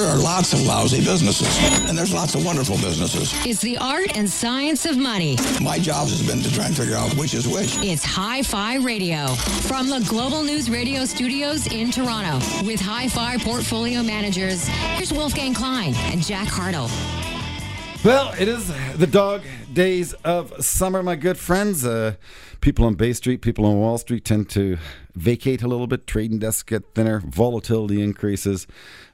There are lots of lousy businesses, and there's lots of wonderful businesses. It's the art and science of money. My job has been to try and figure out which is which. It's Hi Fi Radio from the Global News Radio studios in Toronto with Hi Fi portfolio managers. Here's Wolfgang Klein and Jack Hartle. Well, it is the dog days of summer, my good friends. Uh, people on Bay Street, people on Wall Street tend to vacate a little bit. Trading desks get thinner, volatility increases,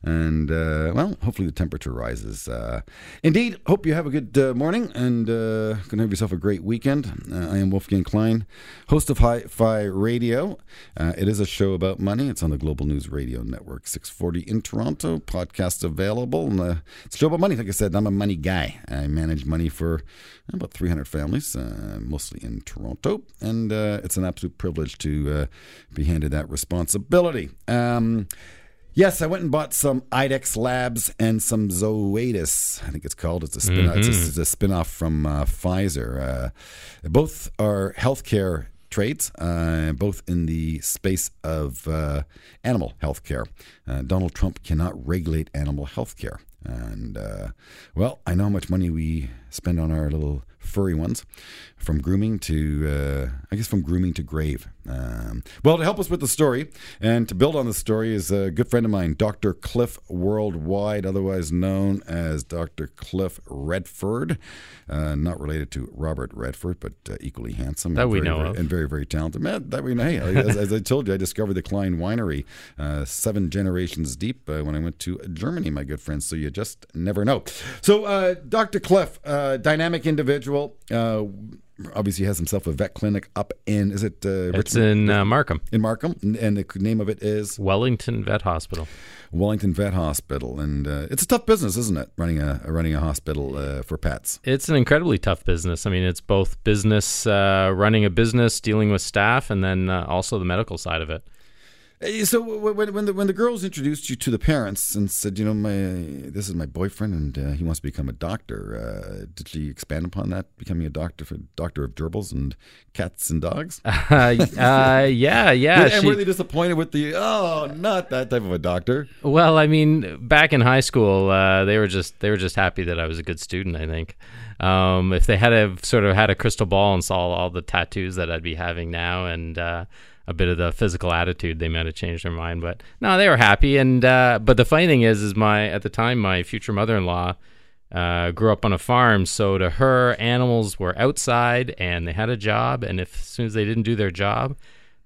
and uh, well, hopefully the temperature rises. Uh, indeed, hope you have a good uh, morning and uh, gonna have yourself a great weekend. Uh, I am Wolfgang Klein, host of Hi Fi Radio. Uh, it is a show about money. It's on the Global News Radio Network, 640 in Toronto. Podcast available. And, uh, it's a show about money. Like I said, I'm a money guy. I manage money for about 300 families, mostly in Toronto, and it's an absolute privilege to be handed that responsibility. Um, Yes, I went and bought some IDEXX Labs and some Zoetis. I think it's called. It's a spin. It's, a, it's a spin-off from uh, Pfizer. Uh, both are healthcare trades, uh, both in the space of uh, animal healthcare. Uh, Donald Trump cannot regulate animal healthcare, and uh, well, I know how much money we spend on our little furry ones, from grooming to, uh, I guess, from grooming to grave. Um, well, to help us with the story and to build on the story is a good friend of mine, Dr. Cliff Worldwide, otherwise known as Dr. Cliff Redford. Uh, not related to Robert Redford, but uh, equally handsome. That and we very, know very- of. And very, very talented. Man, that we know. Hey, as, as I told you, I discovered the Klein Winery uh, seven generations deep uh, when I went to Germany, my good friends. So you just never know. So, uh, Dr. Cliff, uh, dynamic individual, uh, obviously he has himself a vet clinic up in, is it uh, It's in uh, Markham, in Markham, and the name of it is Wellington Vet Hospital. Wellington Vet Hospital, and uh, it's a tough business, isn't it? Running a running a hospital uh, for pets. It's an incredibly tough business. I mean, it's both business, uh, running a business, dealing with staff, and then uh, also the medical side of it. Uh, So when when the when the girls introduced you to the parents and said, you know, my this is my boyfriend and uh, he wants to become a doctor, uh, did she expand upon that, becoming a doctor for doctor of gerbils and cats and dogs? Uh, uh, yeah, yeah. and she- were they disappointed with the oh, not that type of a doctor? Well, I mean, back in high school, uh, they were just they were just happy that I was a good student. I think um, if they had a sort of had a crystal ball and saw all the tattoos that I'd be having now and uh, a bit of the physical attitude, they might have changed their mind. But no, they were happy. And uh, but the funny thing is, is my at the time my future mother-in-law uh, grew up on a farm, so to her, animals were outside and they had a job. And if as soon as they didn't do their job,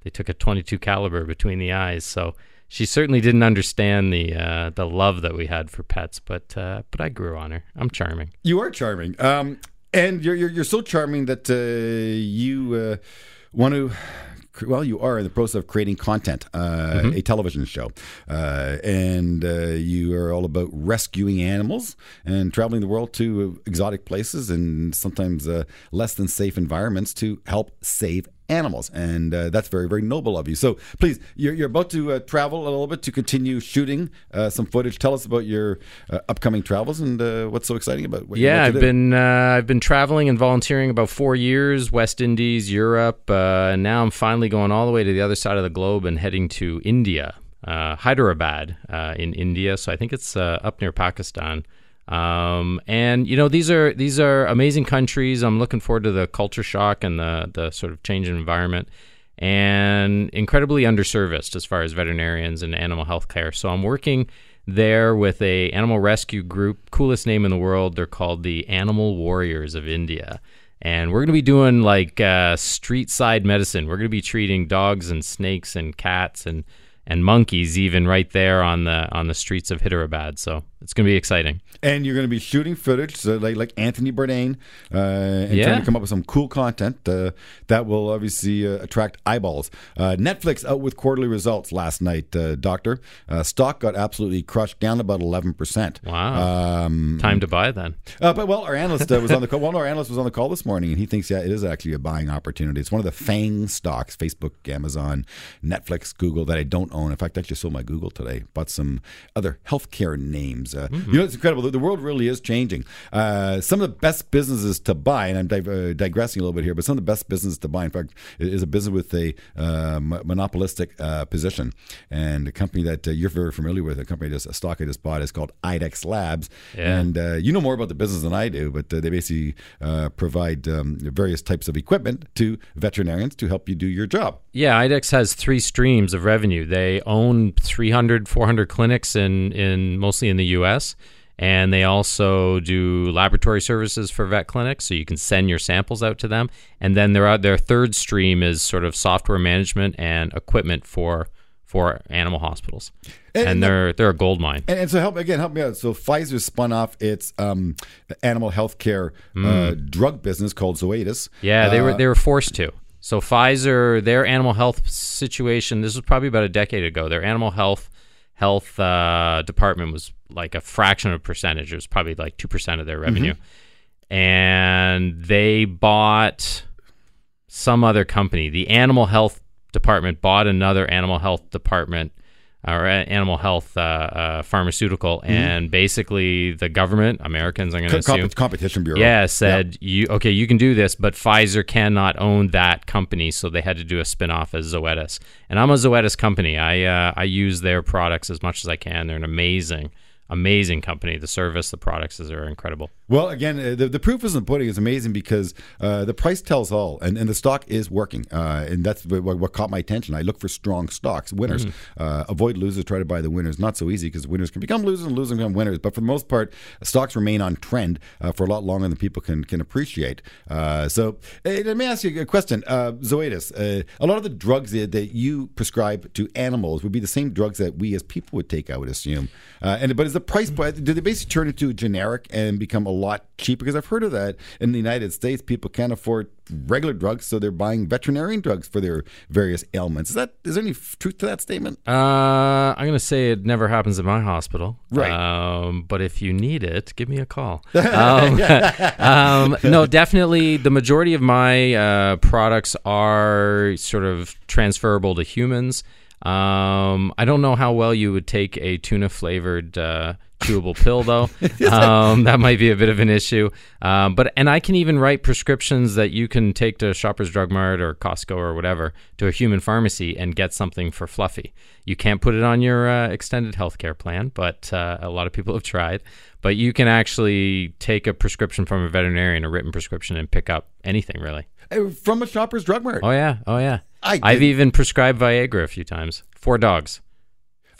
they took a 22 caliber between the eyes. So she certainly didn't understand the uh, the love that we had for pets, but uh, but I grew on her. I'm charming. You are charming, um, and you're, you're you're so charming that uh, you uh, want to. Well, you are in the process of creating content, uh, a television show, uh, and uh, you are all about rescuing animals and traveling the world to exotic places and sometimes uh, less than safe environments to help save animals, and uh, that's very, very noble of you. So, please, you're, you're about to uh, travel a little bit to continue shooting uh, some footage. Tell us about your uh, upcoming travels and uh, what's so exciting about what Yeah, I've do. been uh, I've been traveling and volunteering about four years, West Indies, Europe, uh, and now I'm finally going all the way to the other side of the globe and heading to India, uh, Hyderabad uh, in India. So I think it's uh, up near Pakistan. Um, and you know these are these are amazing countries. I'm looking forward to the culture shock and the the sort of change in environment, and incredibly underserviced as far as veterinarians and animal health care. So I'm working there with a animal rescue group, coolest name in the world. They're called the Animal Warriors of India. And we're going to be doing like uh, street side medicine. We're going to be treating dogs and snakes and cats and and monkeys even right there on the on the streets of Hyderabad. So it's going to be exciting. and you're going to be shooting footage, so like like Anthony Bourdain, uh, and trying to come up with some cool content uh, that will obviously uh, attract eyeballs. Uh, Netflix out with quarterly results last night, uh, Doctor. Uh, stock got absolutely crushed, down about eleven percent. Wow. Um, Time to buy then. Uh, but well, our analyst uh, was on the call. Well, no, our analyst was on the call this morning, and he thinks yeah, it is actually a buying opportunity. It's one of the FANG stocks: Facebook, Amazon, Netflix, Google that I don't don't own. In fact, I actually sold my Google today. Bought some other healthcare names. Uh, You know, it's incredible. The, the world really is changing. Uh, some of the best businesses to buy, and I'm dig- uh, digressing a little bit here, but some of the best businesses to buy, in fact, is a business with a uh, mo- monopolistic uh, position. And a company that uh, you're very familiar with, a company, just, a stock I just bought, is called IDEXX Labs. Yeah. And uh, you know more about the business than I do, but uh, they basically uh, provide um, various types of equipment to veterinarians to help you do your job. Yeah, IDEXX has three streams of revenue. They own 300, 400 clinics in, in mostly in the U.S. And they also do laboratory services for vet clinics, so you can send your samples out to them. And then their their third stream is sort of software management and equipment for for animal hospitals. And- And, they're they're a gold mine. And, and so help again, help me out. So Pfizer spun off its um, animal healthcare uh, drug business called Zoetis. Yeah, they were Uh, they were forced to. So Pfizer, their animal health situation, this was probably about a decade ago. Their animal health health uh, department was like a fraction of a percentage. It was probably like two percent of their revenue, and they bought some other company. The animal health department bought another animal health department or animal health uh, uh, pharmaceutical, and basically the government, Americans, I'm going to Co- assume, competition bureau. yeah, said you okay, you can do this, but Pfizer cannot own that company, so they had to do a spin-off as Zoetis. And I'm a Zoetis company. I uh, I use their products as much as I can. They're an amazing, amazing company. The service, the products is are incredible. Well, again, uh, the, the proof is in the pudding. It's amazing because uh, the price tells all, and, and the stock is working, uh, and that's what, what caught my attention. I look for strong stocks, winners. Uh, avoid losers, try to buy the winners. Not so easy because winners can become losers and losers can become winners. But for the most part, stocks remain on trend uh, for a lot longer than people can can appreciate. Uh, so let me ask you a question, uh, Zoetis. Uh, a lot of the drugs that, that you prescribe to animals would be the same drugs that we as people would take. I would assume. Uh, and but is the price? Point do they basically turn into generic and become a lot cheaper? Because I've heard of that in the United States. People can't afford regular drugs, so they're buying veterinarian drugs for their various ailments. Is that is there any truth to that statement? Uh, I'm going to say it never happens in my hospital. Right. Um, but if you need it, give me a call. Um, um, no, definitely the majority of my uh, products are sort of transferable to humans. Um, I don't know how well you would take a tuna flavored uh, chewable pill, though. Um, that might be a bit of an issue. Um, but and I can even write prescriptions that you can take to Shoppers Drug Mart or Costco or whatever to a human pharmacy and get something for Fluffy. You can't put it on your uh, extended healthcare plan, but uh, a lot of people have tried. But you can actually take a prescription from a veterinarian, a written prescription, and pick up anything really. Uh, From a shopper's drug mart. Oh yeah, oh yeah. I I've even prescribed Viagra a few times. For dogs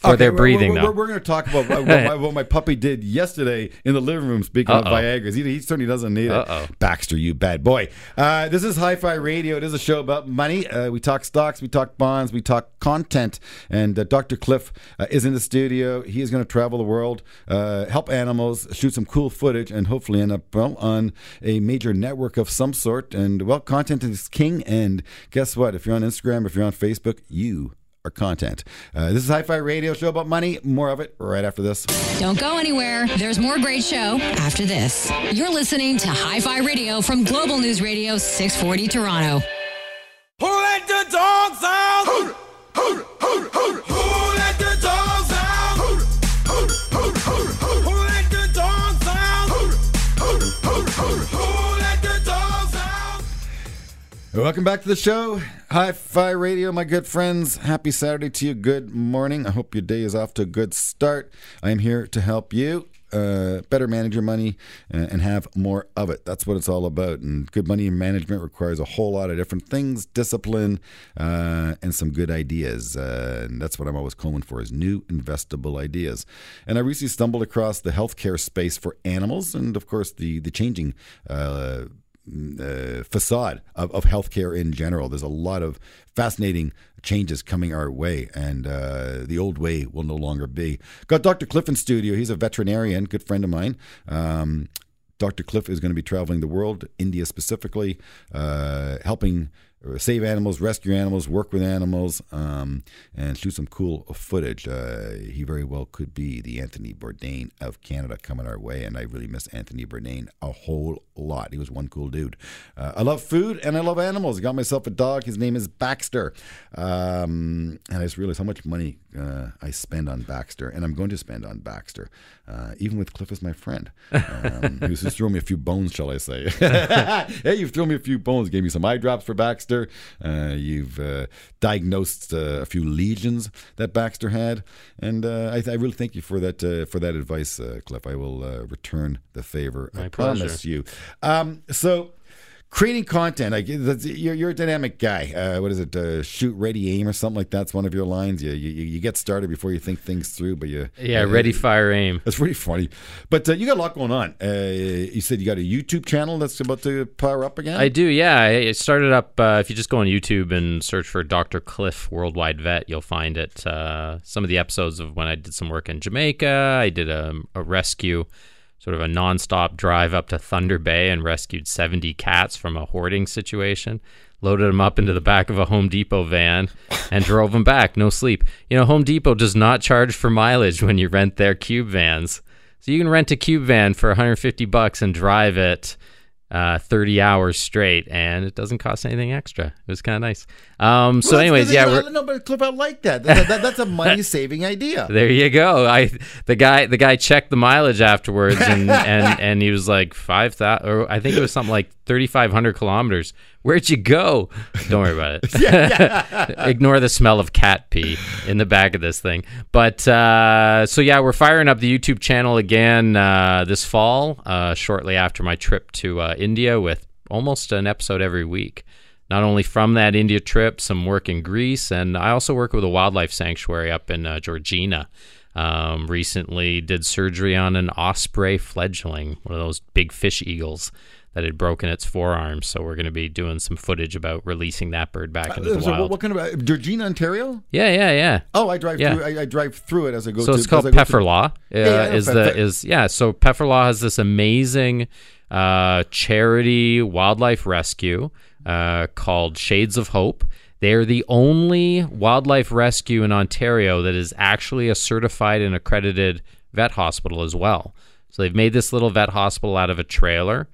for their we're- breathing. We're, though. we're, we're going to talk about what my, what my puppy did yesterday in the living room. Speaking of Uh-oh. Viagra's, he, he certainly doesn't need Uh-oh. it. Baxter, you bad boy. Uh, this is Hi-Fi Radio. It is a show about money. Uh, we talk stocks, we talk bonds, we talk content. And uh, Dr. Cliff uh, is in the studio. He is going to travel the world, uh, help animals, shoot some cool footage, and hopefully end up well on a major network of some sort. And well, content is king. And guess what? If you're on Instagram, if you're on Facebook, you our content. Uh, this is Hi Fi Radio, show about money. More of it right after this. Don't go anywhere. There's more great show after this. You're listening to Hi Fi Radio from Global News Radio 640 Toronto. Who let the dogs out? Who, who, who, who, who let the dogs Welcome back to the show. Hi Fi Radio, my good friends. Happy Saturday to you. Good morning. I hope your day is off to a good start. I am here to help you. Uh, better manage your money uh, and have more of it. That's what it's all about. And good money management requires a whole lot of different things, discipline, uh, and some good ideas. Uh, and that's what I'm always calling for: is new investable ideas. And I recently stumbled across the healthcare space for animals, and of course the the changing. Uh, uh, facade of, of healthcare in general. There's a lot of fascinating changes coming our way, and uh, the old way will no longer be. Got Dr. Cliff in studio. He's a veterinarian, good friend of mine. Um, Dr. Cliff is going to be traveling the world, India specifically, uh, helping save animals, rescue animals, work with animals, um, and shoot some cool footage. Uh, he very well could be the Anthony Bourdain of Canada coming our way, and I really miss Anthony Bourdain a whole lot. He was one cool dude. Uh, I love food and I love animals. I got myself a dog. His name is Baxter. Um, and I just realized how much money uh, I spend on Baxter, and I'm going to spend on Baxter, uh, even with Cliff as my friend. Um, was just throwing me a few bones, shall I say? hey, you've thrown me a few bones. Gave me some eye drops for Baxter. Uh, you've uh, diagnosed uh, a few lesions that Baxter had, and uh, I, I really thank you for that uh, for that advice, uh, Cliff. I will uh, return the favor. I My promise pleasure. you. Um, so. Creating content, I, you're, you're a dynamic guy. Uh, what is it? Uh, shoot, ready, aim, or something like that's one of your lines. You, you you get started before you think things through, but you Yeah, uh, ready, fire, aim. That's pretty funny. But uh, you got a lot going on. Uh, you said you got a YouTube channel that's about to power up again. I do, yeah. It started up. Uh, if you just go on YouTube and search for Dr. Cliff Worldwide Vet, you'll find it. Uh, some of the episodes of when I did some work in Jamaica, I did a, a rescue, sort of a nonstop drive up to Thunder Bay and rescued 70 cats from a hoarding situation. Loaded them up into the back of a Home Depot van and drove them back. No sleep. You know, Home Depot does not charge for mileage when you rent their cube vans. So you can rent a cube van for 150 bucks and drive it uh, 30 hours straight, and it doesn't cost anything extra. It was kind of nice. Um, so, Well, anyways, yeah, we're, no, but Cliff, I like that. That- that- that's a money saving idea. there you go. I the guy the guy checked the mileage afterwards, and and and he was like five thousand, or I think it was something like 3,500 kilometers. Where'd you go? Don't worry about it. Ignore the smell of cat pee in the back of this thing. But uh, so yeah, we're firing up the YouTube channel again uh, this fall, uh, shortly after my trip to uh, India, with almost an episode every week. Not only from that India trip, some work in Greece, and I also work with a wildlife sanctuary up in uh, Georgina. Um, recently, did surgery on an osprey fledgling, one of those big fish eagles that had broken its forearm. So we're going to be doing some footage about releasing that bird back into the Uh, so wild. what, what kind of uh, Georgina, Ontario? yeah, yeah, yeah. Oh, I drive Yeah. through. I, I drive through it as I go. So to, it's called I to- Pefferlaw. Uh, yeah, is Pe- the Pe- is yeah. So Pefferlaw has this amazing uh, charity wildlife rescue uh, called Shades of Hope. They are the only wildlife rescue in Ontario that is actually a certified and accredited vet hospital as well. So they've made this little vet hospital out of a trailer,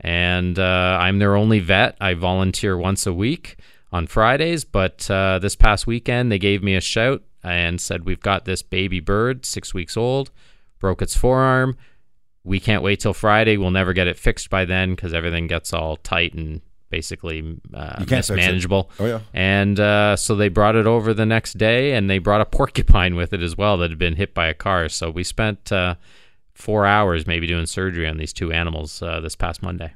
and uh, I'm their only vet. I volunteer once a week on Fridays, but uh, this past weekend they gave me a shout and said, We've got this baby bird, six weeks old, broke its forearm. We can't wait till Friday. We'll never get it fixed by then because everything gets all tight and basically uh, You can't fix it. mismanageable. Oh, yeah. And uh, so they brought it over the next day and they brought a porcupine with it as well that had been hit by a car. So we spent uh, four hours maybe doing surgery on these two animals uh, this past Monday.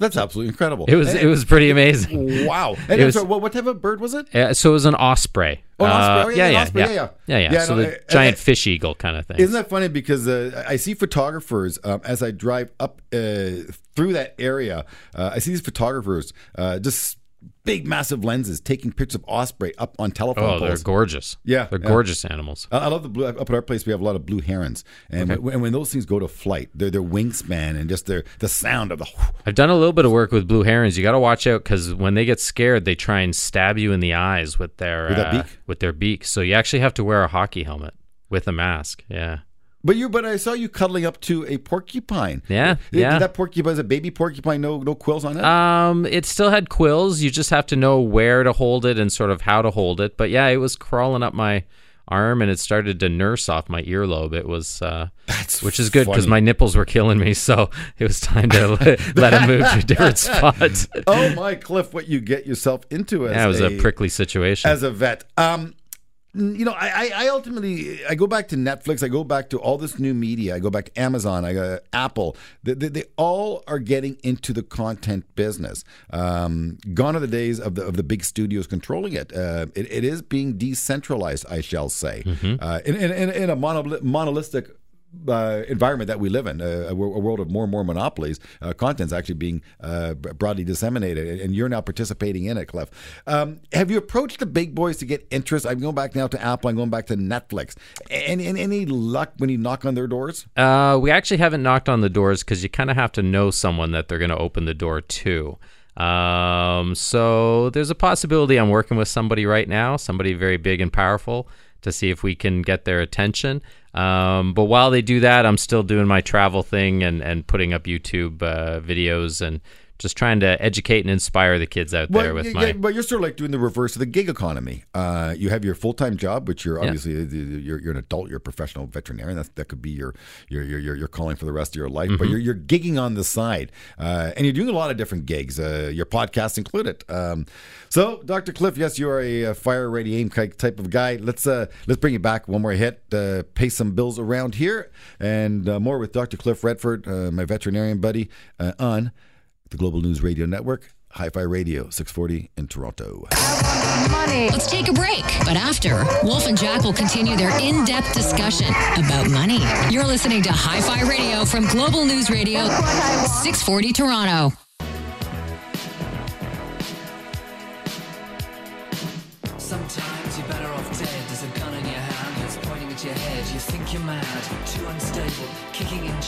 That's absolutely incredible. It was it was pretty amazing. wow. And It was- sorry, what, what type of bird was it? Uh, so it was an osprey. Oh, an osprey. Uh, Oh, yeah, yeah, yeah, osprey. yeah, Yeah, yeah, yeah. yeah, So no, the I- giant I- fish eagle kind of thing. Isn't that funny? Because uh, I see photographers um, as I drive up uh, through that area. Uh, I see these photographers uh, just big, massive lenses taking pictures of osprey up on telephone oh, they're gorgeous. Yeah, they're yeah. gorgeous animals. I I love the blue. Up at our place, we have a lot of blue herons, and when, when those things go to flight, their their wingspan and just their the sound of the. I've done a little bit of work with blue herons. You got to watch out because when they get scared, they try and stab you in the eyes with their With uh, beak? with their beak. So you actually have to wear a hockey helmet with a mask. Yeah. But you, but I saw you cuddling up to a porcupine. Yeah, Did- yeah. Did that porcupine is a baby porcupine? No, no quills on it. Um, it still had quills. You just have to know where to hold it and sort of how to hold it. But yeah, it was crawling up my arm and it started to nurse off my earlobe. It was, uh, That's which is good because my nipples were killing me. So it was time to let, let it move to a different spot. oh my Cliff, what you get yourself into as Yeah, it was a, prickly situation. as a vet. Um, you know, I, I, ultimately I go back to Netflix. I go back to all this new media. I go back to Amazon. I go Apple. They, they, they all are getting into the content business. Um, gone are the days of the of the big studios controlling it. Uh, it, it is being decentralized, I shall say, uh, in, in, in, in a monolith, monolithic uh, environment that we live in, uh, a, a world of more and more monopolies, uh, content's actually being uh, broadly disseminated, and you're now participating in it, Cliff. Um, have you approached the big boys to get interest? I'm going back now to Apple. I'm going back to Netflix. Any, any, any luck when you knock on their doors? Uh, we actually haven't knocked on the doors because you kind of have to know someone that they're going to open the door to. Um, so there's a possibility I'm working with somebody right now, somebody very big and powerful, to see if we can get their attention. Um, but while they do that, I'm still doing my travel thing and, and putting up YouTube uh, videos and just trying to educate and inspire the kids out there with yeah, my. yeah, but you're sort of like doing the reverse of the gig economy. Uh, you have your full time job, which you're Yeah. obviously you're, you're an adult, you're a professional veterinarian. That that could be your your your your, your calling for the rest of your life. Mm-hmm. But you're you're gigging on the side, uh, and you're doing a lot of different gigs. Uh, your podcast included. Um, so, Dr. Cliff, yes, you are a, fire ready aim type of guy. Let's uh, let's bring you back one more hit, uh, pay some bills around here, and uh, more with Dr. Cliff Redford, uh, my veterinarian buddy, uh, on the Global News Radio Network, Hi Fi Radio, 640 in Toronto. Let's take a break. But after, Wolf and Jack will continue their in depth discussion about money. You're listening to Hi Fi Radio from Global News Radio, 640 Toronto. Sometimes you're better off dead. There's a gun in your hand, it's pointing at your head. You think you're mad,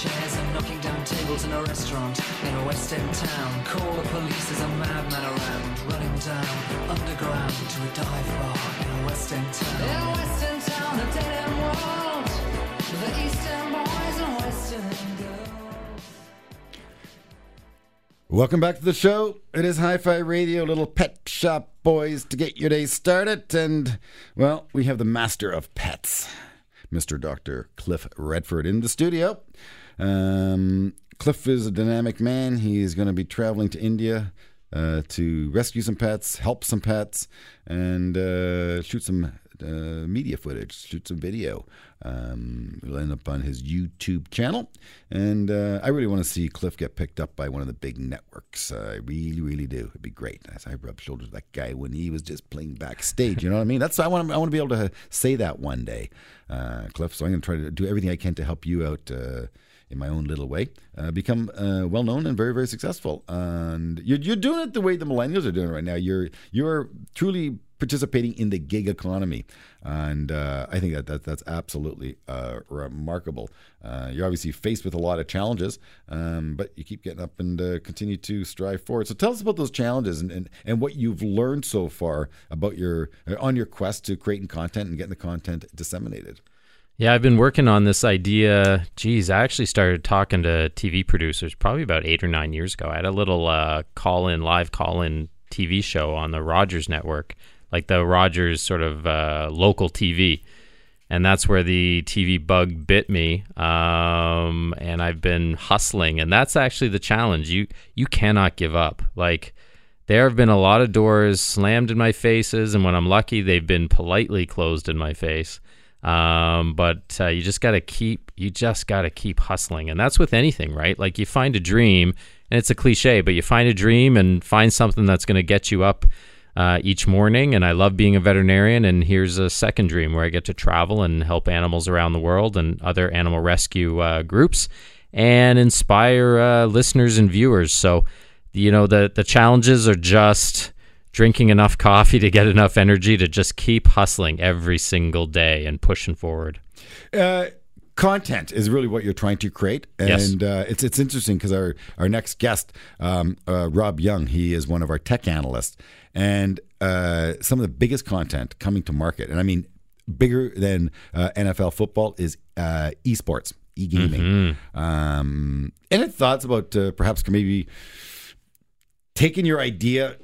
chairs and knocking down tables in a restaurant in a West End town. Call the police, there's a madman around. Running down underground to a dive bar in a West End town. In a West End town, a dead end world. The East End boys and West End girls. Welcome back to the show. It is Hi Fi Radio, little pet shop boys to get your day started. And, well, we have the master of pets, Mr. Dr. Cliff Redford, in the studio. Um, Cliff is a dynamic man. He is going to be traveling to India uh, to rescue some pets, help some pets, and uh, shoot some uh, media footage, shoot some video. Um, it'll end up on his YouTube channel. And uh, I really want to see Cliff get picked up by one of the big networks. I really, really do. It'd be great. I rubbed shoulders with that guy when he was just playing backstage. You know what I mean? That's I want. I want to be able to say that one day, uh, Cliff. So I'm going to try to do everything I can to help you out. In my own little way, uh, become uh, well known and very very successful. And you're, you're doing it the way the millennials are doing it right now. You're you're truly participating in the gig economy, and uh, I think that, that that's absolutely uh, remarkable. Uh, you're obviously faced with a lot of challenges, um, but you keep getting up and uh, continue to strive forward. So tell us about those challenges and, and, and what you've learned so far about your on your quest to creating content and getting the content disseminated. Yeah, I've been working on this idea. Geez, I actually started talking to TV producers probably about eight or nine years ago. I had a little uh, call in, live call in TV show on the Rogers network, like the Rogers sort of uh, local TV. And that's where the TV bug bit me. Um, and I've been hustling. And that's actually the challenge. You, you cannot give up. Like, there have been a lot of doors slammed in my faces. And when I'm lucky, they've been politely closed in my face. Um, but uh, you just got to keep, you just got to keep hustling. And that's with anything, right? Like you find a dream, and it's a cliche, but you find a dream and find something that's going to get you up uh, each morning. And I love being a veterinarian. And here's a second dream where I get to travel and help animals around the world and other animal rescue uh, groups and inspire uh, listeners and viewers. So, you know, the, the challenges are just drinking enough coffee to get enough energy to just keep hustling every single day and pushing forward. Uh, content is really what you're trying to create, and Yes. uh, it's it's interesting because our our next guest, um, uh, Rob Young, he is one of our tech analysts, and uh, some of the biggest content coming to market, and I mean bigger than uh, NFL football is uh, esports, e gaming. Um, any thoughts about uh, perhaps maybe taking your idea?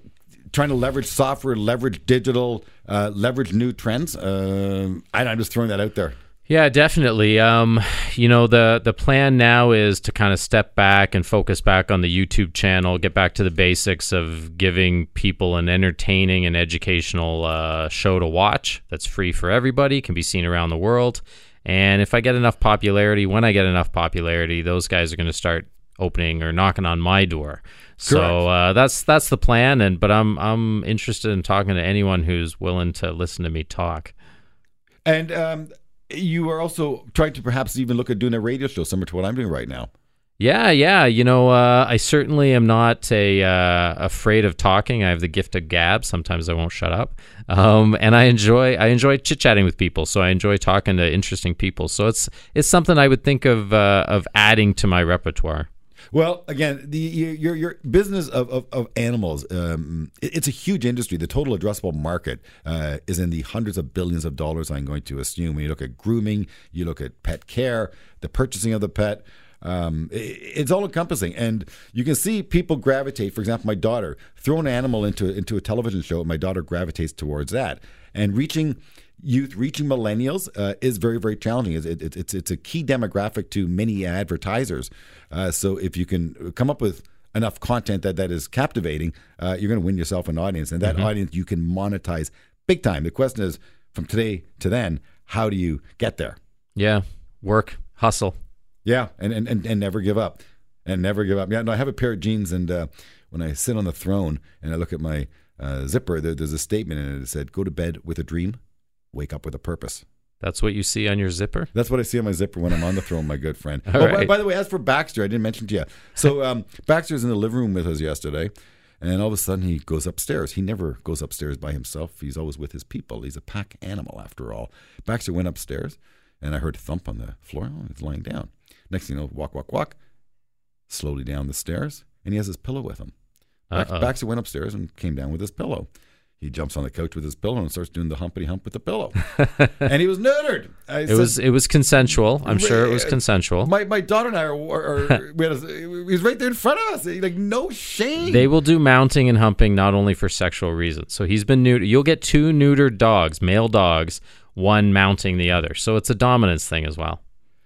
Trying to leverage software, leverage digital, uh, leverage new trends. Uh, I, I'm just throwing that out there. Yeah, definitely. Um, you know, the the plan now is to kind of step back and focus back on the YouTube channel, get back to the basics of giving people an entertaining and educational uh, show to watch that's free for everybody, can be seen around the world. And if I get enough popularity, when I get enough popularity, those guys are going to start opening or knocking on my door. So uh, that's that's the plan. And but I'm I'm interested in talking to anyone who's willing to listen to me talk. And um, you are also trying to perhaps even look at doing a radio show similar to what I'm doing right now. Yeah, yeah. You know, uh, I certainly am not a uh, afraid of talking. I have the gift of gab. Sometimes I won't shut up, um, and I enjoy I enjoy chit chatting with people. So I enjoy talking to interesting people. So it's it's something I would think of uh, of adding to my repertoire. Well, again, the your your, business of of, of animals, um, it- it's a huge industry. The total addressable market uh, is in the hundreds of billions of dollars. I'm going to assume. When you look at grooming, you look at pet care, the purchasing of the pet. Um, i- it's all encompassing, and you can see people gravitate. For example, my daughter throw an animal into into a television show, and my daughter gravitates towards that. And reaching youth, reaching millennials uh, is very very challenging. It's, it, it's it's a key demographic to many advertisers. Uh, so if you can come up with enough content that that is captivating, uh, you're going to win yourself an audience, and that audience you can monetize big time. The question is, from today to then, how do you get there? Yeah, work, hustle. Yeah, and and, and, and never give up, and never give up. Yeah, no, I have a pair of jeans, and uh, when I sit on the throne and I look at my uh, zipper, there, there's a statement in it that said, "Go to bed with a dream, wake up with a purpose." That's what you see on your zipper. That's what I see on my zipper when I'm on the throne, my good friend. Oh, by, right. by the way, as for Baxter, I didn't mention to you. So um, Baxter's in the living room with us yesterday, and all of a sudden he goes upstairs. He never goes upstairs by himself. He's always with his people. He's a pack animal, after all. Baxter went upstairs, and I heard a thump on the floor. Oh, he's lying down. Next thing you know, walk, walk, walk, slowly down the stairs, and he has his pillow with him. Uh-oh. Baxter went upstairs and came down with his pillow. He jumps on the couch with his pillow and starts doing the humpity hump with the pillow. and he was neutered. I It was it was consensual. I'm sure it was consensual. My my daughter and I are, are, are we had a, he was right there in front of us. Like no shame. They will do mounting and humping not only for sexual reasons. So he's been neutered. You'll get two neutered dogs, male dogs, one mounting the other. So it's a dominance thing as well.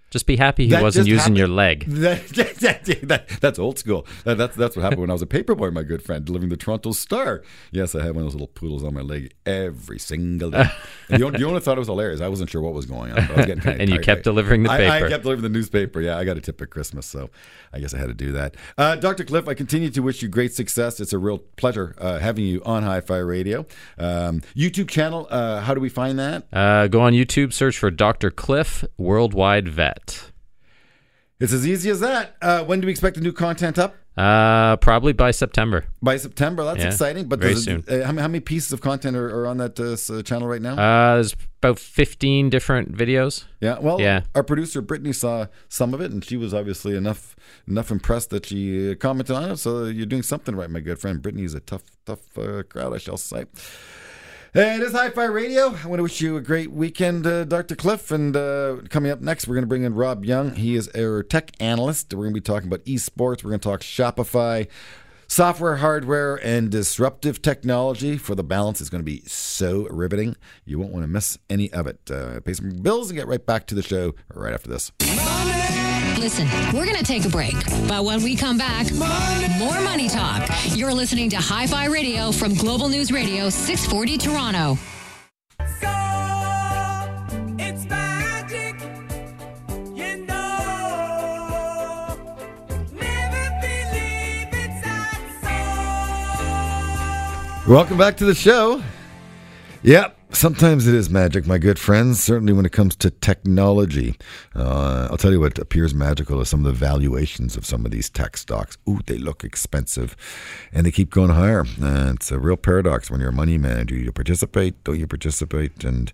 Just be happy he That wasn't using happened- your leg. That, that- that- that's old school. That, that's that's what happened when I was a paperboy, my good friend, delivering the Toronto Star. Yes, I had one of those little poodles on my leg every single day. And the, only, thought it was hilarious. I wasn't sure what was going on. but I was getting kinda And you kept delivering the I, paper. I kept delivering the newspaper. Yeah, I got a tip at Christmas, so I guess I had to do that. Uh, Dr. Cliff, I continue to wish you great success. It's a real pleasure uh, having you on Hi-Fi Radio. Um, YouTube channel. Uh, how do we find that? Uh, go on YouTube, search for Dr. Cliff Worldwide Vet. It's as easy as that. Uh, when do we expect the new content up? Uh, probably by September. By September. That's Yeah, exciting. But very soon. Uh, how, many, how many pieces of content are, are on that uh, uh, channel right now? Uh, there's about 15 different videos. yeah. Well, yeah. our producer Brittany saw some of it, and she was obviously enough enough impressed that she uh, commented on it. So you're doing something right, my good friend. Brittany's a tough, tough uh, crowd, I shall say. It is Hi Fi Radio. I want to wish you a great weekend, uh, Dr. Cliff. And uh, coming up next, we're going to bring in Rob Young. He is our tech analyst. We're going to be talking about esports. We're going to talk Shopify, software, hardware, and disruptive technology. For the balance, it's going to be so riveting. You won't want to miss any of it. Uh, pay some bills and get right back to the show right after this. Listen, we're going to take a break. But when we come back, more money talk. You're listening to Hi Fi Radio from Global News Radio 640 Toronto. So it's magic, you know. Never believe it's that so. Welcome back to the show. Yep, sometimes it is magic, my good friends. Certainly when it comes to technology. Uh, I'll tell you what appears magical is some of the valuations of some of these tech stocks. Ooh, they look expensive and they keep going higher. Uh, it's a real paradox when you're a money manager. You participate, don't you participate? And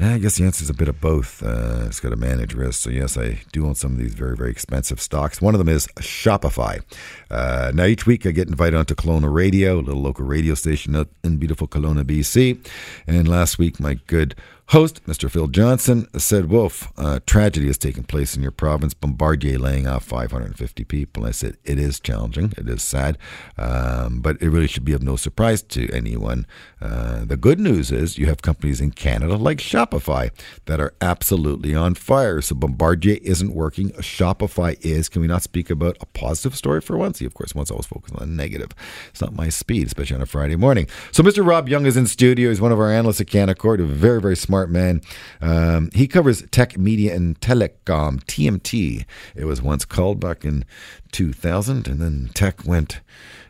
eh, I guess the answer is a bit of both. Uh, it's got to manage risk. So, yes, I do own some of these very, very expensive stocks. One of them is Shopify. Uh, now, each week I get invited onto Kelowna Radio, a little local radio station in beautiful Kelowna, BC. And last week, my good host, Mr. Phil Johnson, said, Wolf, uh, tragedy has taken place in your province, Bombardier laying off 550 people. I said, it is challenging. It is sad. Um, but it really should be of no surprise to anyone. Uh, the good news is you have companies in Canada like Shopify that are absolutely on fire. So Bombardier isn't working. Shopify is. Can we not speak about a positive story for once? See, of course, one's always focused on the negative. It's not my speed, especially on a Friday morning. So Mr. Rob Young is in studio. He's one of our analysts at Canaccord, a very, very smart man. Um, he covers tech, media, and telecom, TMT. It was once called back in 2000, and then tech went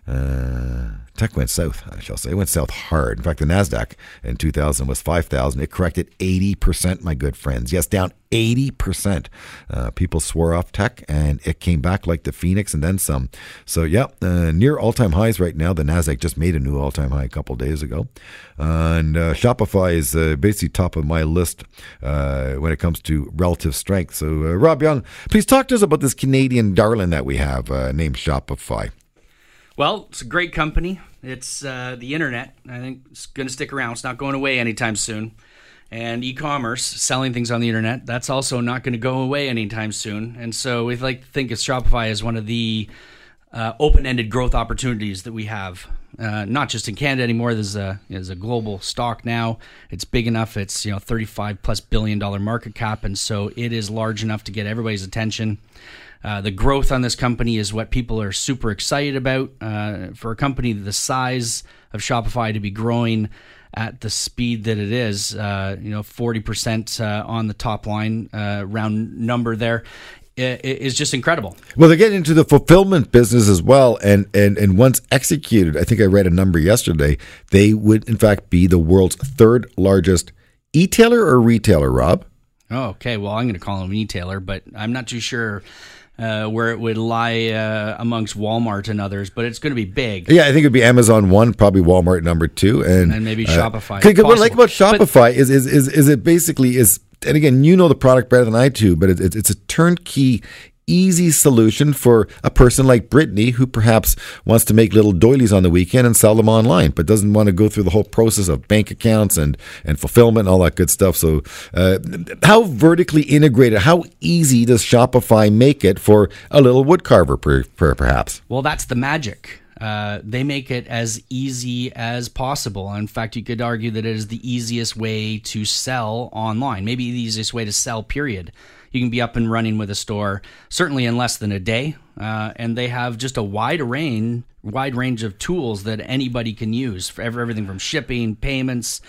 Uh, tech went south, I shall say. It went south hard. In fact, the NASDAQ in 2000 was 5,000. It corrected 80%, my good friends. Yes, down 80%. Uh, people swore off tech and it came back like the Phoenix and then some. So, yeah, uh, near all time highs right now. The NASDAQ just made a new all time high a couple days ago. and uh, Shopify is uh, basically top of my list uh, when it comes to relative strength. So, uh, Rob Young, please talk to us about this Canadian darling that we have named Shopify. Well, it's a great company. It's uh, the internet. I think it's going to stick around. It's not going away anytime soon. And e-commerce, selling things on the internet, that's also not going to go away anytime soon. And so we like to think of Shopify as one of the uh, open-ended growth opportunities that we have. Uh, not just in Canada anymore. There's a there's a global stock now. It's big enough. It's you know 35 plus billion dollar market cap, and so it is large enough to get everybody's attention. Uh, the growth on this company is what people are super excited about. Uh, for a company the size of Shopify to be growing at the speed that it is, uh, you know, 40% uh, on the top line, uh, round number there, i- i- just incredible. Well, they're getting into the fulfillment business as well, and and and once executed, I think I read a number yesterday. They would, in fact, be the world's third largest e-tailer or retailer. Rob, Oh, okay. Well, I'm going to call them e-tailer, but I'm not too sure uh, where it would lie uh, amongst Walmart and others, but it's going to be big. yeah, I think it'd be Amazon one, probably Walmart number two, and And maybe uh, Shopify, 'cause- 'cause what I like about possible. But- Shopify is, is is is it basically is, and again, you know the product better than I do, but it, it, it's a turnkey. Easy solution for a person like Brittany who perhaps wants to make little doilies on the weekend and sell them online, but doesn't want to go through the whole process of bank accounts and, and fulfillment and all that good stuff. So, uh, how vertically integrated, how easy does Shopify make it for a little woodcarver, per, per, perhaps? Well, that's the magic. Uh, they make it as easy as possible. In fact, you could argue that it is the easiest way to sell online, maybe the easiest way to sell, period. You can be up and running with a store certainly in less than a day, uh, and they have just a wide range, wide range of tools that anybody can use for everything from shipping, payments.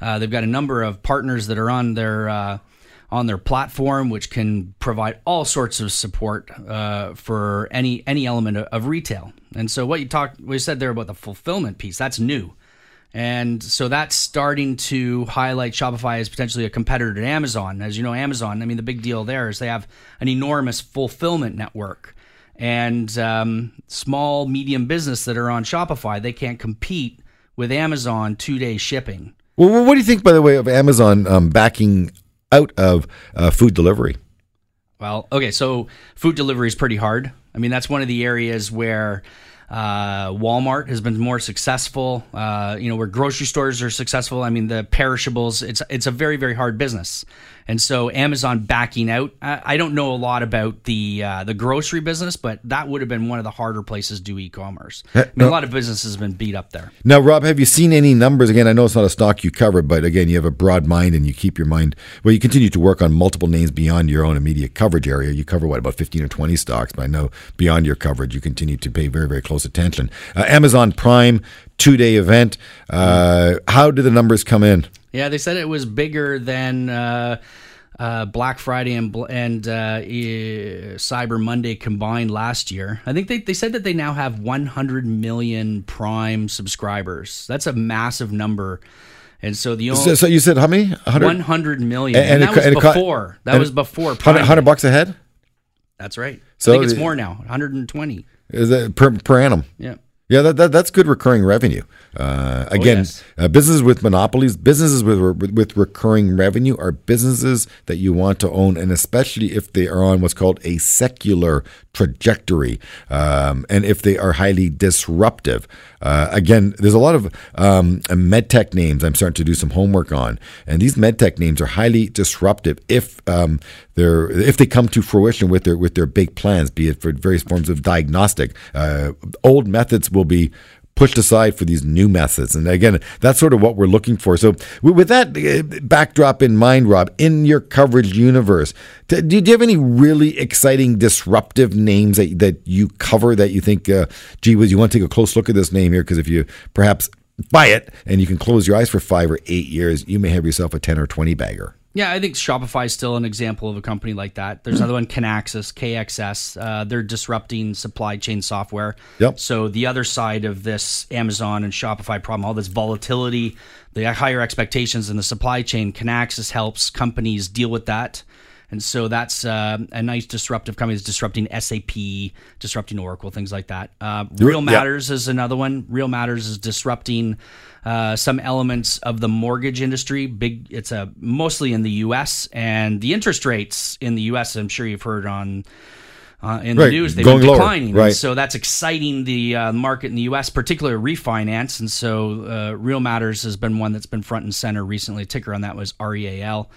Uh, they've got a number of partners that are on their uh, on their platform, which can provide all sorts of support uh, for any any element of, retail. And so, what you talked, what you said there about the fulfillment piece, that's new, and so that's starting to highlight Shopify as potentially a competitor to Amazon. As you know, Amazon, I mean, the big deal there is they have an enormous fulfillment network, and um, small medium business that are on Shopify, they can't compete with Amazon two day shipping. Well, what do you think, by the way, of Amazon um, backing out of uh, food delivery? Well, okay, so food delivery is pretty hard. I mean, that's one of the areas where uh, Walmart has been more successful. Uh, you know, where grocery stores are successful. I mean, the perishables. It's it's a very very hard business, and so Amazon backing out. I, I don't know a lot about the uh, the grocery business, but that would have been one of the harder places to do e-commerce. I mean, a lot of businesses have been beat up there. Now, Rob, have you seen any numbers? Again, I know it's not a stock you cover, but again, you have a broad mind and you keep your mind. Well, you continue to work on multiple names beyond your own immediate coverage area. You cover what about fifteen or twenty stocks, but I know beyond your coverage, you continue to pay very very close attention. Uh, Amazon Prime two day event. Uh, how did the numbers come in? Yeah, they said it was bigger than uh, uh, Black Friday and and uh, Cyber Monday combined last year. I think they, they said that they now have 100 million Prime subscribers. That's a massive number. And so the only So, so you said how many? 100? 100 million. And- And, and that it was and before. That was before Prime. 100, 100 bucks a head? That's right. So I think it's more now. 120. Is that per, per annum? Yeah. Yeah, that, that that's good recurring revenue. Uh, again, yes. uh, businesses with monopolies, businesses with, with with recurring revenue are businesses that you want to own, and especially if they are on what's called a secular trajectory, um, and if they are highly disruptive. Uh, again, there's a lot of um, medtech names I'm starting to do some homework on, and these medtech names are highly disruptive if um, they're if they come to fruition with their with their big plans, be it for various forms of diagnostic. Uh, old methods will be pushed aside for these new methods. And again, that's sort of what we're looking for. So, with that uh, backdrop in mind, Rob, in your coverage universe, do, do you have any really exciting disruptive names that, that you cover that you think, uh, gee whiz, you want to take a close look at this name here? Because if you perhaps buy it and you can close your eyes for five or eight years, you may have yourself a 10 or 20 bagger. Yeah, I think Shopify is still an example of a company like that. There's another one, Kinaxis, KXS. Uh, they're disrupting supply chain software. Yep. So the other side of this Amazon and Shopify problem, all this volatility, the higher expectations in the supply chain, Kinaxis helps companies deal with that. And so that's uh, a nice disruptive company that's disrupting SAP, disrupting Oracle, things like that. Uh, Real. Matters is another one. Real Matters is disrupting uh, some elements of the mortgage industry. Big, it's a mostly in the U.S. and the interest rates in the U.S. I'm sure you've heard on. Uh, in Right, the news, they've going been declining, right. so that's exciting the uh, market in the U.S., particularly refinance. And so, uh, Real Matters has been one that's been front and center recently. Ticker on that was REAL.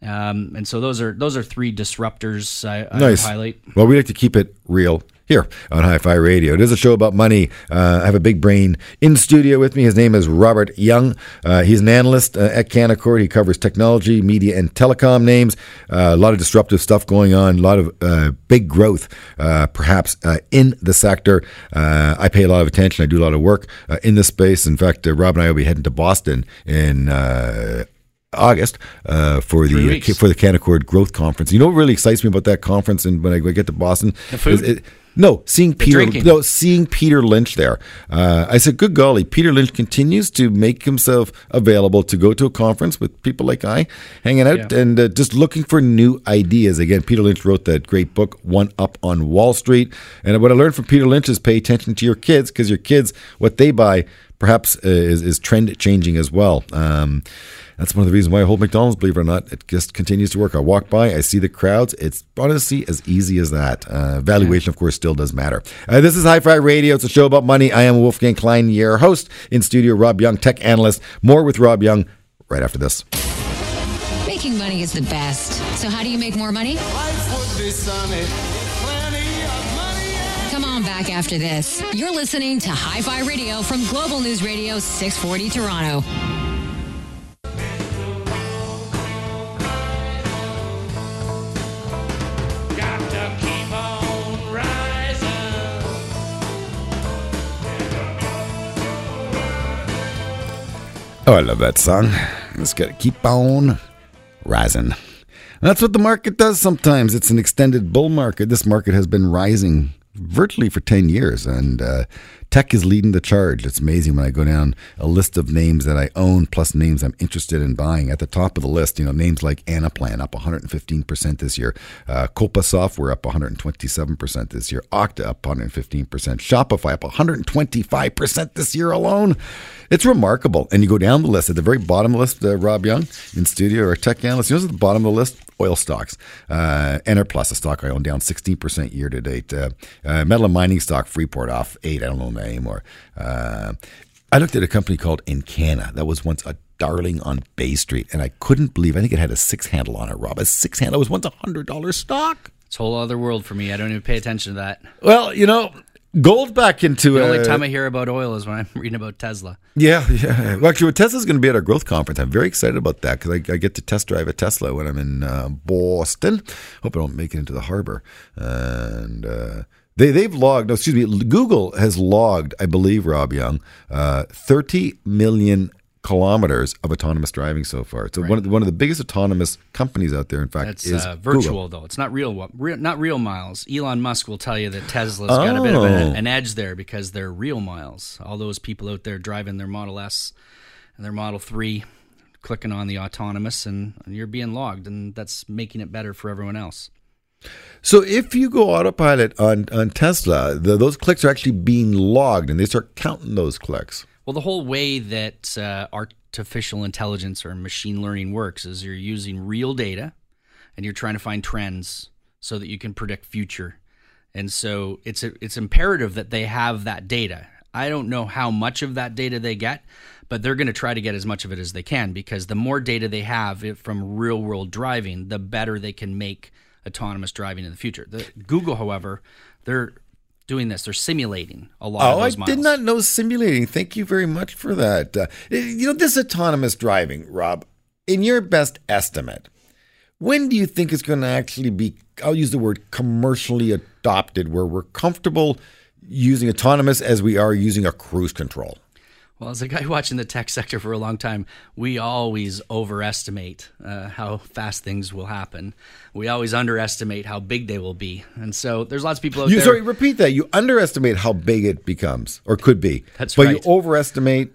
Um, and so those are those are three disruptors I, I Nice. highlight. Well, we like to keep it real here on Hi Fi Radio. It is a show about money. Uh, I have a big brain in studio with me. His name is Robert Young. Uh, he's an analyst uh, at Canaccord. He covers technology, media, and telecom names. Uh, a lot of disruptive stuff going on, a lot of uh, big growth, uh, perhaps, uh, in the sector. Uh, I pay a lot of attention. I do a lot of work uh, in this space. In fact, uh, Rob and I will be heading to Boston in. Uh, August uh, for Three the weeks. for the Canaccord Growth Conference. You know what really excites me about that conference and when I get to Boston? The food? is it- no, seeing Peter. drinking. No, seeing Peter Lynch there. Uh, I said, "Good golly, Peter Lynch continues to make himself available to go to a conference with people like I, hanging out Yeah. and uh, just looking for new ideas." Again, Peter Lynch wrote that great book, One Up on Wall Street. And what I learned from Peter Lynch is pay attention to your kids because your kids, what they buy, perhaps uh, is, is trend changing as well. Um, that's one of the reasons why I hold McDonald's, believe it or not. It just continues to work. I walk by, I see the crowds. It's honestly as easy as that. Uh, valuation, of course, still does matter. Uh, this is Hi Fi Radio. It's a show about money. I am Wolfgang Klein, your host. In studio, Rob Young, tech analyst. More with Rob Young right after this. Making money is the best. So, how do you make more money? Come on back after this. You're listening to Hi Fi Radio from Global News Radio 640 Toronto. Oh, I love that song. Just got to keep on rising. That's what the market does sometimes. It's an extended bull market. This market has been rising virtually for 10 years, and uh, tech is leading the charge. It's amazing when I go down a list of names that I own plus names I'm interested in buying. At the top of the list, you know, names like Anaplan up 115% this year, uh, Coupa Software up 127% this year, Okta up 115%, Shopify up 125% this year alone. It's remarkable. And you go down the list, at the very bottom of the list, uh, Rob Young in studio or tech analyst, you know, at the bottom of the list? Oil stocks. Uh, Enerplus, a stock I own, down 16% year to date. Uh, uh, metal and mining stock, Freeport off 8 I don't know that anymore. Uh, I looked at a company called Encana. That was once a darling on Bay Street. And I couldn't believe, I think it had a six handle on it, Rob. A six handle. It was once a $100 stock. It's a whole other world for me. I don't even pay attention to that. Well, you know, gold back into The uh, only time I hear about oil is when I'm reading about Tesla. Yeah, yeah. Well, actually, Tesla's going to be at our growth conference. I'm very excited about that because I, I get to test drive a Tesla when I'm in uh, Boston. Hope I don't make it into the harbor. And uh, they they've logged. No, excuse me. Google has logged, I believe, Rob Young, uh, 30 million kilometers of autonomous driving so far. So one of the, one of the biggest autonomous companies out there, in fact, It's is uh, virtual Google. though. It's not real, real. Not real miles. Elon Musk will tell you that Tesla's got a bit of an, Oh. an edge there because they're real miles. All those people out there driving their Model S and their Model Three, clicking on the autonomous, and you're being logged, and that's making it better for everyone else. So if you go autopilot on on Tesla, the, those clicks are actually being logged, and they start counting those clicks. Well, the whole way that uh, artificial intelligence or machine learning works is you're using real data and you're trying to find trends so that you can predict future. And so it's it's imperative that they have that data. I don't know how much of that data they get, but they're going to try to get as much of it as they can because the more data they have from real world driving, the better they can make autonomous driving in the future. The, Google, however, they're doing this. They're simulating a lot Oh, I those miles. did not know simulating. Thank you very much for that. Uh, you know, this autonomous driving, Rob, in your best estimate, when do you think it's going to actually be, I'll use the word commercially adopted, where we're comfortable using autonomous as we are using a cruise control? Well, as a guy watching the tech sector for a long time, we always overestimate uh, how fast things will happen. We always underestimate how big they will be, and so there's lots of people out You there. sorry, repeat that. You underestimate how big it becomes or could be. That's but right. you overestimate.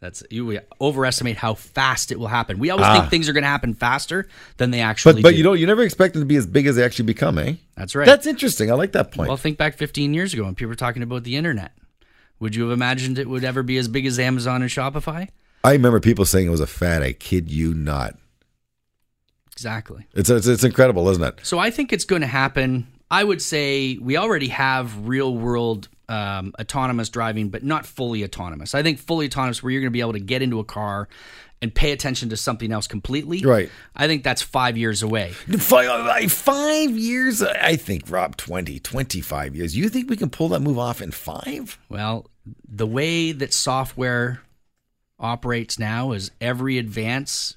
That's you we overestimate how fast it will happen. We always Ah. think things are going to happen faster than they actually But but do. you don't. You never expect them to be as big as they actually become, eh? That's right. That's interesting. I like that point. Well, think back 15 years ago when people were talking about the internet. Would you have imagined it would ever be as big as Amazon and Shopify? I remember people saying it was a fad. I kid you not. Exactly. It's it's, it's incredible, isn't it? So I think it's going to happen. I would say we already have real world um, autonomous driving, but not fully autonomous. I think fully autonomous, where you're going to be able to get into a car and pay attention to something else completely. Right. I think that's five years away. Five, five years, I think, Rob, 20, 25 years. You think we can pull that move off in five? Well, the way that software operates now is every advance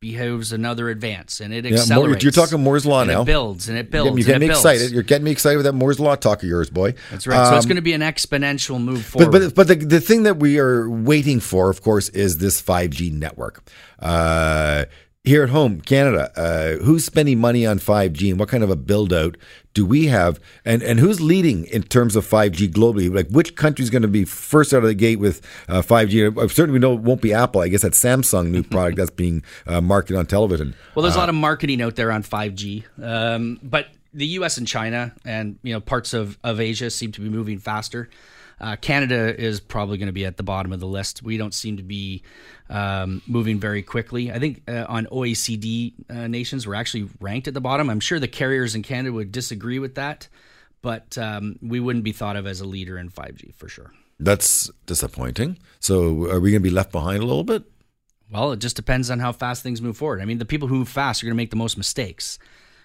behoves another advance, and it Yeah, accelerates. you're talking Moore's Law now. It builds and it builds. You're getting me builds. excited. You're getting me excited with that Moore's Law talk of yours, boy. That's right. so it's Um, going to be an exponential move But forward. but but the the thing that we are waiting for, of course, is this 5G network. Uh, here at home, Canada, uh, who's spending money on 5G, and what kind of a build out do we have? And and who's leading in terms of 5G globally? Like which country is going to be first out of the gate with uh, 5G? Uh, Certainly, we know it won't be Apple. I guess that's Samsung new product that's being uh, marketed on television. Well, there's a lot of marketing out there on 5G, um, but the U.S. and China and you know parts of, of Asia seem to be moving faster. Uh, Canada is probably going to be at the bottom of the list. We don't seem to be um, moving very quickly. I think uh, on OECD uh, nations, we're actually ranked at the bottom. I'm sure the carriers in Canada would disagree with that, but um, we wouldn't be thought of as a leader in 5G for sure. That's disappointing. So are we going to be left behind a little bit? Well, it just depends on how fast things move forward. I mean, the people who move fast are going to make the most mistakes.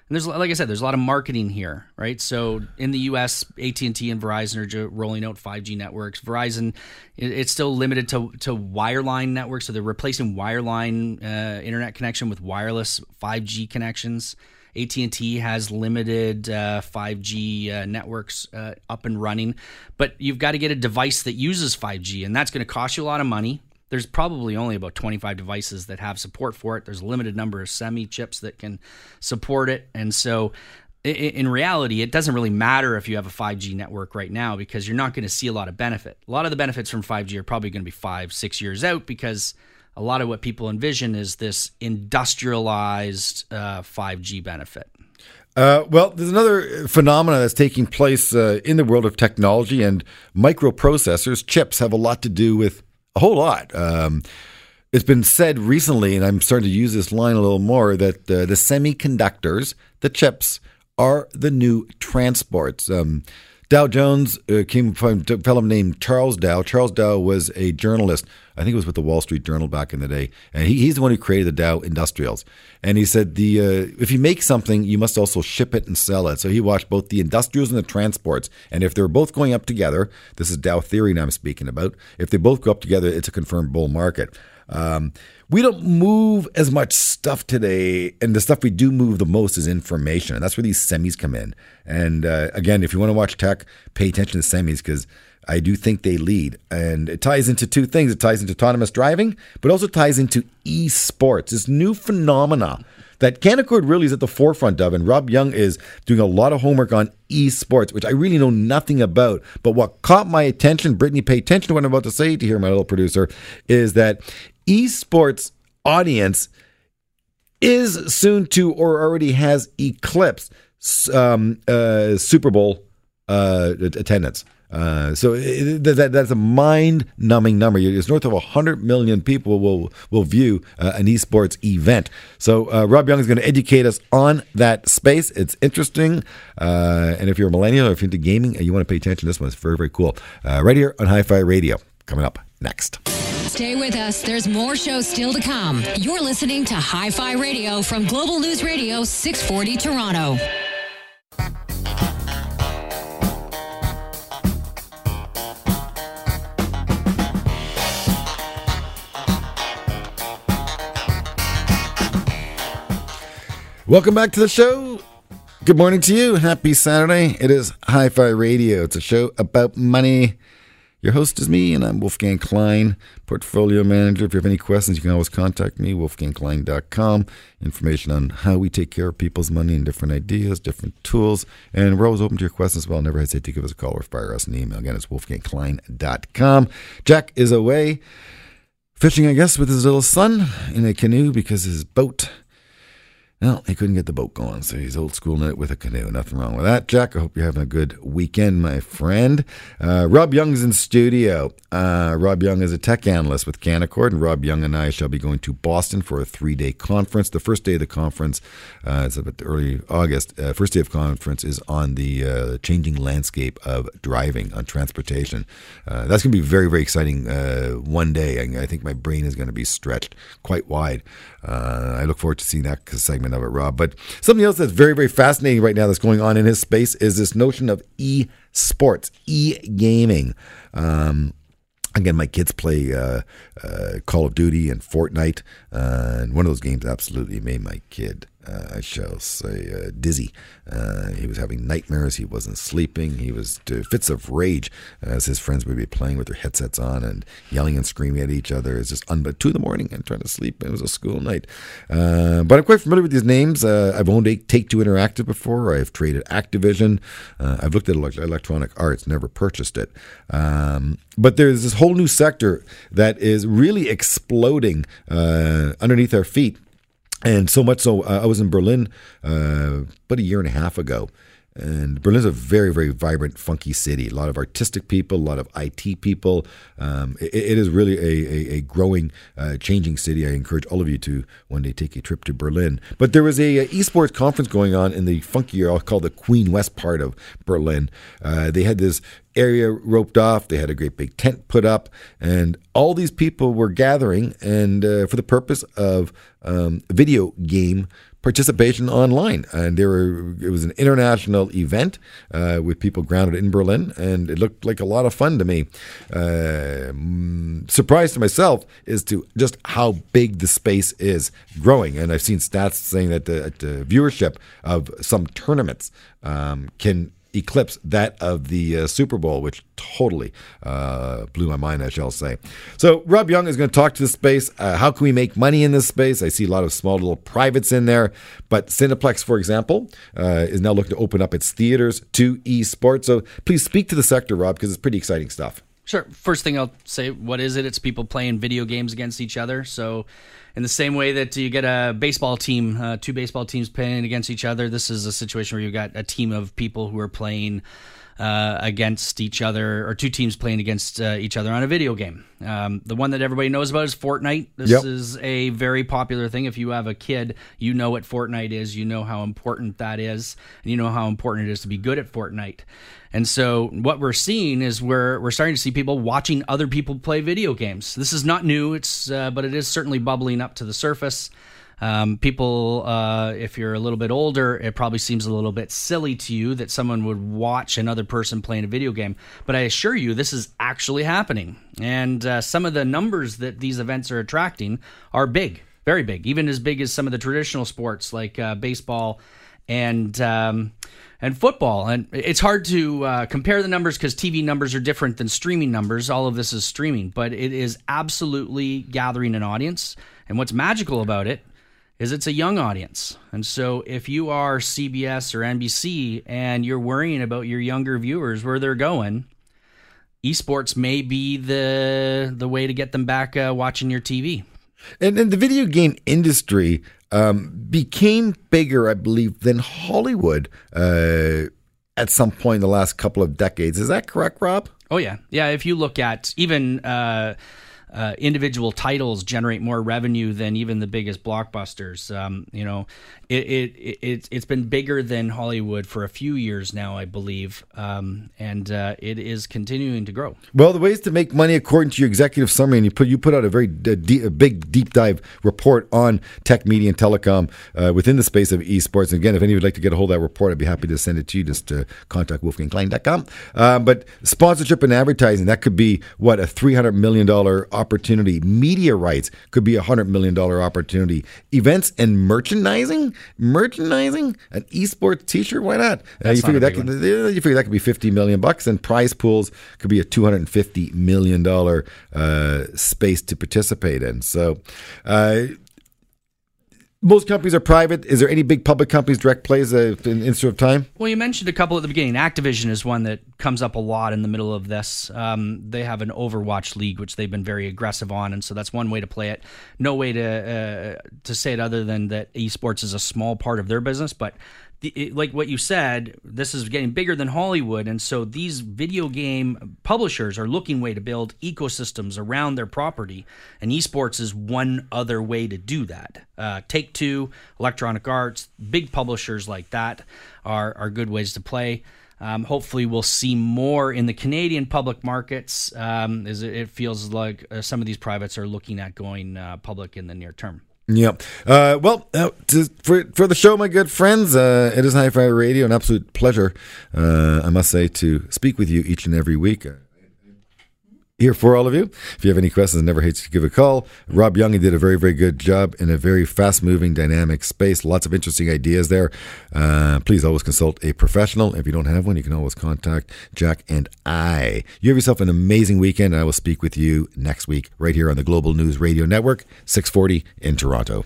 And there's, like I said, there's a lot of marketing here, right? So in the U.S., AT and T and Verizon are rolling out 5G networks. Verizon, it's still limited to to wireline networks, so they're replacing wireline uh, internet connection with wireless 5G connections. AT and T has limited uh, 5G uh, networks uh, up and running, but you've got to get a device that uses 5G, and that's going to cost you a lot of money there's probably only about 25 devices that have support for it. There's a limited number of semi chips that can support it. And so, in reality, it doesn't really matter if you have a 5G network right now because you're not going to see a lot of benefit. A lot of the benefits from 5G are probably going to be five, six years out because a lot of what people envision is this industrialized uh, 5G benefit. Uh, well, there's another phenomenon that's taking place uh, in the world of technology and microprocessors. Chips have a lot to do with a whole lot. Um, it's been said recently, and I'm starting to use this line a little more, that uh, the semiconductors, the chips, are the new transports. Um, Dow Jones uh, came from a fellow named Charles Dow. Charles Dow was a journalist. I think it was with the Wall Street Journal back in the day, and he, he's the one who created the Dow Industrials. And he said the uh, if you make something, you must also ship it and sell it. So he watched both the industrials and the transports, and if they're both going up together, this is Dow theory now I'm speaking about. If they both go up together, it's a confirmed bull market. Um, we don't move as much stuff today, and the stuff we do move the most is information, and that's where these semis come in. And uh, again, if you want to watch tech, pay attention to semis because I do think they lead, and it ties into two things. It ties into autonomous driving, but also ties into esports, this new phenomena that Canaccord really is at the forefront of, and Rob Young is doing a lot of homework on esports, which I really know nothing about. But what caught my attention, Brittany, pay attention to what I'm about to say to hear my little producer, is that esports audience is soon to or already has eclipsed um, uh, Super Bowl uh, attendance. Uh, so it, that, that's a mind-numbing number. It's north of 100 million people will will view uh, an esports event. So uh, Rob Young is going to educate us on that space. It's interesting, uh, and if you're a millennial or if you're into gaming, and you want to pay attention, this one is very very cool. Uh, right here on Hi-Fi Radio, coming up next. Stay with us. There's more shows still to come. You're listening to Hi Fi Radio from Global News Radio 640 Toronto. Welcome back to the show. Good morning to you. Happy Saturday. It is Hi Fi Radio. It's a show about money. Your host is me, and I'm Wolfgang Klein, portfolio manager. If you have any questions, you can always contact me, wolfgangklein.com. Information on how we take care of people's money and different ideas, different tools. And we're always open to your questions as well. Never hesitate to give us a call or fire us an email. Again, it's wolfgangklein.com. Jack is away fishing, I guess, with his little son in a canoe because his boat well, he couldn't get the boat going, so he's old school it with a canoe. Nothing wrong with that, Jack. I hope you're having a good weekend, my friend. Uh, Rob Young's in studio. Uh, Rob Young is a tech analyst with Canaccord, and Rob Young and I shall be going to Boston for a three day conference. The first day of the conference uh, is about early August. Uh, first day of conference is on the uh, changing landscape of driving on transportation. Uh, that's going to be very, very exciting uh, one day. I, I think my brain is going to be stretched quite wide. I look forward to seeing that segment of it, Rob. But something else that's very, very fascinating right now that's going on in his space is this notion of e sports, e gaming. Um, Again, my kids play uh, uh, Call of Duty and Fortnite, uh, and one of those games absolutely made my kid, I shall say, uh, dizzy. Uh, he was having nightmares. He wasn't sleeping. He was uh, fits of rage as his friends would be playing with their headsets on and yelling and screaming at each other. It's just un- two in the morning and trying to sleep. It was a school night. Uh, but I'm quite familiar with these names. I've owned A Take Two Interactive before. I've traded Activision. I've looked at elec- Electronic Arts, never purchased it. Um, but there's this whole new sector that is really exploding uh, underneath our feet. And so much so, uh, I was in Berlin uh, about a year and a half ago. And Berlin's a very, very vibrant, funky city. A lot of artistic people, a lot of IT people. Um, it, it is really a, a, a growing, uh, changing city. I encourage all of you to one day take a trip to Berlin. But there was a, a esports conference going on in the funkier, I'll call the Queen West part of Berlin. Uh, they had this area roped off. They had a great big tent put up, and all these people were gathering and uh, for the purpose of um, video game participation online. And there were it was an international event uh, with people grounded in Berlin, and it looked like a lot of fun to me. Uh, mm, surprised to myself is to just how big the space is growing, and I've seen stats saying that the, the viewership of some tournaments um, can eclipse that of the uh, Super Bowl, which totally uh, blew my mind, I shall say. So, Rob Young is going to talk to the space. Uh, how can we make money in this space? I see a lot of small little privates in there, but Cineplex, for example, uh, is now looking to open up its theaters to esports. So, please speak to the sector, Rob, because it's pretty exciting stuff. Sure. First thing I'll say, what is it? It's people playing video games against each other. So, in the same way that you get a baseball team, uh, two baseball teams playing against each other, this is a situation where you've got a team of people who are playing uh, against each other, or two teams playing against uh, each other on a video game. Um, the one that everybody knows about is Fortnite. This Yep. is a very popular thing. If you have a kid, you know what Fortnite is. You know how important that is, and you know how important it is to be good at Fortnite. And so, what we're seeing is we're we're starting to see people watching other people play video games. This is not new. It's uh, but it is certainly bubbling up to the surface. Um, people, uh, if you're a little bit older, it probably seems a little bit silly to you that someone would watch another person playing a video game. But I assure you, this is actually happening. And uh, some of the numbers that these events are attracting are big, very big, even as big as some of the traditional sports like uh, baseball and um, and football. And it's hard to uh, compare the numbers because TV numbers are different than streaming numbers. All of this is streaming, but it is absolutely gathering an audience. And what's magical about it is it's a young audience. And so if you are CBS or NBC and you're worrying about your younger viewers where they're going, esports may be the the way to get them back uh, watching your TV. And, and the video game industry um, became bigger, I believe, than Hollywood uh, at some point in the last couple of decades. Is that correct, Rob? Oh yeah, yeah. If you look at even uh, uh, individual titles generate more revenue than even the biggest blockbusters. Um, you know, it, it it it's been bigger than Hollywood for a few years now, I believe, um, and uh, it is continuing to grow. Well, the ways to make money, according to your executive summary, and you put you put out a very d- a big deep dive report on tech, media, and telecom uh, within the space of esports. And again, if any of you would like to get a hold of that report, I'd be happy to send it to you. Just to contact wolfgangklein.com. Uh, but sponsorship and advertising that could be what a three hundred million dollar opportunity. Media rights could be a $100 million opportunity. Events and merchandising? Merchandising? An esports t shirt? Why not? Uh, you, figure not that could, you figure that could be 50 million bucks, and prize pools could be a $250 million uh, space to participate in. So, uh, most companies are private. Is there any big public companies direct plays uh, in instant of time? Well, you mentioned a couple at the beginning. Activision is one that comes up a lot in the middle of this. Um, they have an Overwatch league, which they've been very aggressive on, and so that's one way to play it. No way to uh, to say it other than that esports is a small part of their business, but. The, like what you said, this is getting bigger than Hollywood, and so these video game publishers are looking way to build ecosystems around their property, and esports is one other way to do that. Uh, Take Two, Electronic Arts, big publishers like that are are good ways to play. Um, hopefully, we'll see more in the Canadian public markets, um, as it, it feels like uh, some of these privates are looking at going uh, public in the near term. Yep. Uh, well, uh, to, for for the show, my good friends, uh, it is Hi-Fi Radio, an absolute pleasure, uh, I must say, to speak with you each and every week. Here for all of you. If you have any questions, never hate to give a call. Rob Young he did a very, very good job in a very fast moving, dynamic space. Lots of interesting ideas there. Uh, please always consult a professional. If you don't have one, you can always contact Jack and I. You have yourself an amazing weekend, and I will speak with you next week right here on the Global News Radio Network, 640 in Toronto.